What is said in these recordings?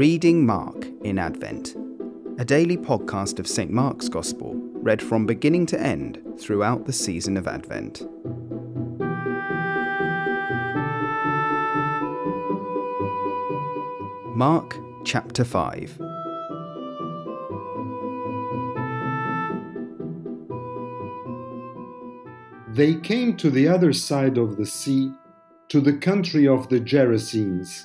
Reading Mark in Advent, a daily podcast of St. Mark's Gospel, read from beginning to end throughout the season of Advent. Mark chapter 5. They came to the other side of the sea, to the country of the Gerasenes.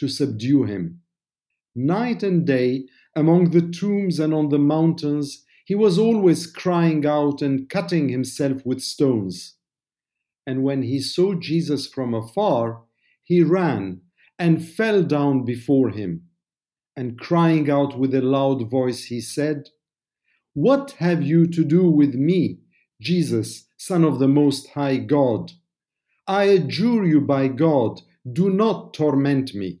to subdue him. Night and day, among the tombs and on the mountains, he was always crying out and cutting himself with stones. And when he saw Jesus from afar, he ran and fell down before him. And crying out with a loud voice, he said, What have you to do with me, Jesus, Son of the Most High God? I adjure you by God, do not torment me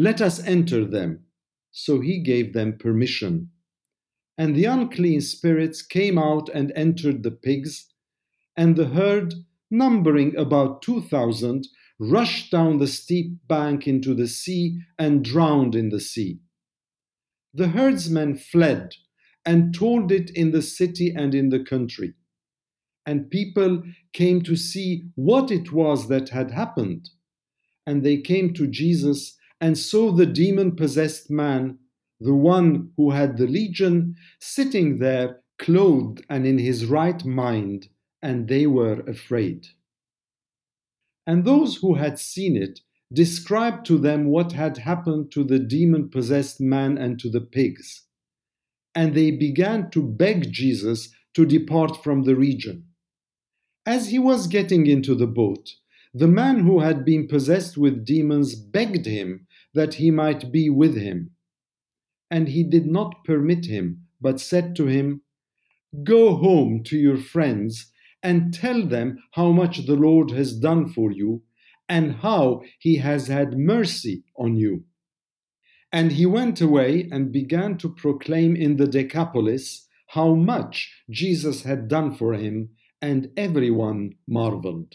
let us enter them. So he gave them permission. And the unclean spirits came out and entered the pigs, and the herd, numbering about two thousand, rushed down the steep bank into the sea and drowned in the sea. The herdsmen fled and told it in the city and in the country. And people came to see what it was that had happened. And they came to Jesus and saw the demon possessed man, the one who had the legion, sitting there clothed and in his right mind, and they were afraid. And those who had seen it described to them what had happened to the demon possessed man and to the pigs. And they began to beg Jesus to depart from the region. As he was getting into the boat, the man who had been possessed with demons begged him that he might be with him. And he did not permit him, but said to him, Go home to your friends and tell them how much the Lord has done for you and how he has had mercy on you. And he went away and began to proclaim in the Decapolis how much Jesus had done for him, and everyone marveled.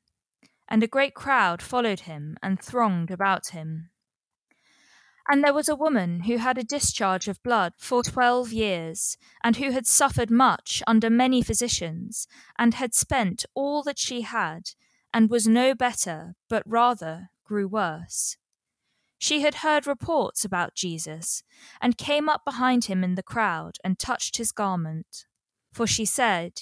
and a great crowd followed him and thronged about him. And there was a woman who had a discharge of blood for twelve years, and who had suffered much under many physicians, and had spent all that she had, and was no better, but rather grew worse. She had heard reports about Jesus, and came up behind him in the crowd, and touched his garment. For she said,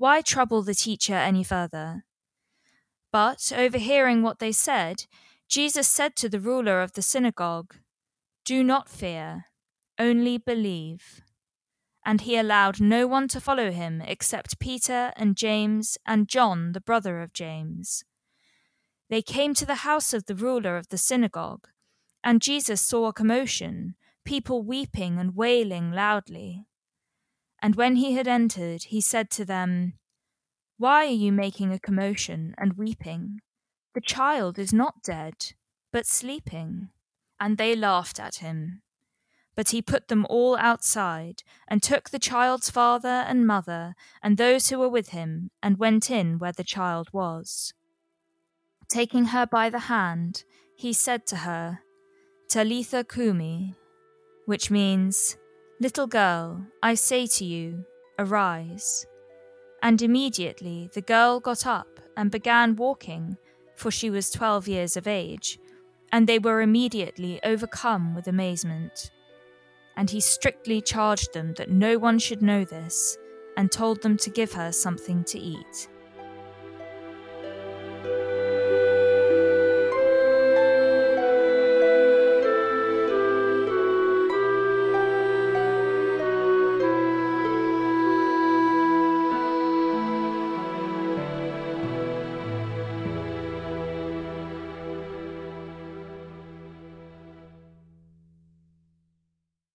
Why trouble the teacher any further? But, overhearing what they said, Jesus said to the ruler of the synagogue, Do not fear, only believe. And he allowed no one to follow him except Peter and James and John, the brother of James. They came to the house of the ruler of the synagogue, and Jesus saw a commotion, people weeping and wailing loudly. And when he had entered, he said to them, Why are you making a commotion and weeping? The child is not dead, but sleeping. And they laughed at him. But he put them all outside, and took the child's father and mother, and those who were with him, and went in where the child was. Taking her by the hand, he said to her, Talitha cumi, which means, Little girl, I say to you, arise. And immediately the girl got up and began walking for she was twelve years of age, and they were immediately overcome with amazement. And he strictly charged them that no one should know this, and told them to give her something to eat.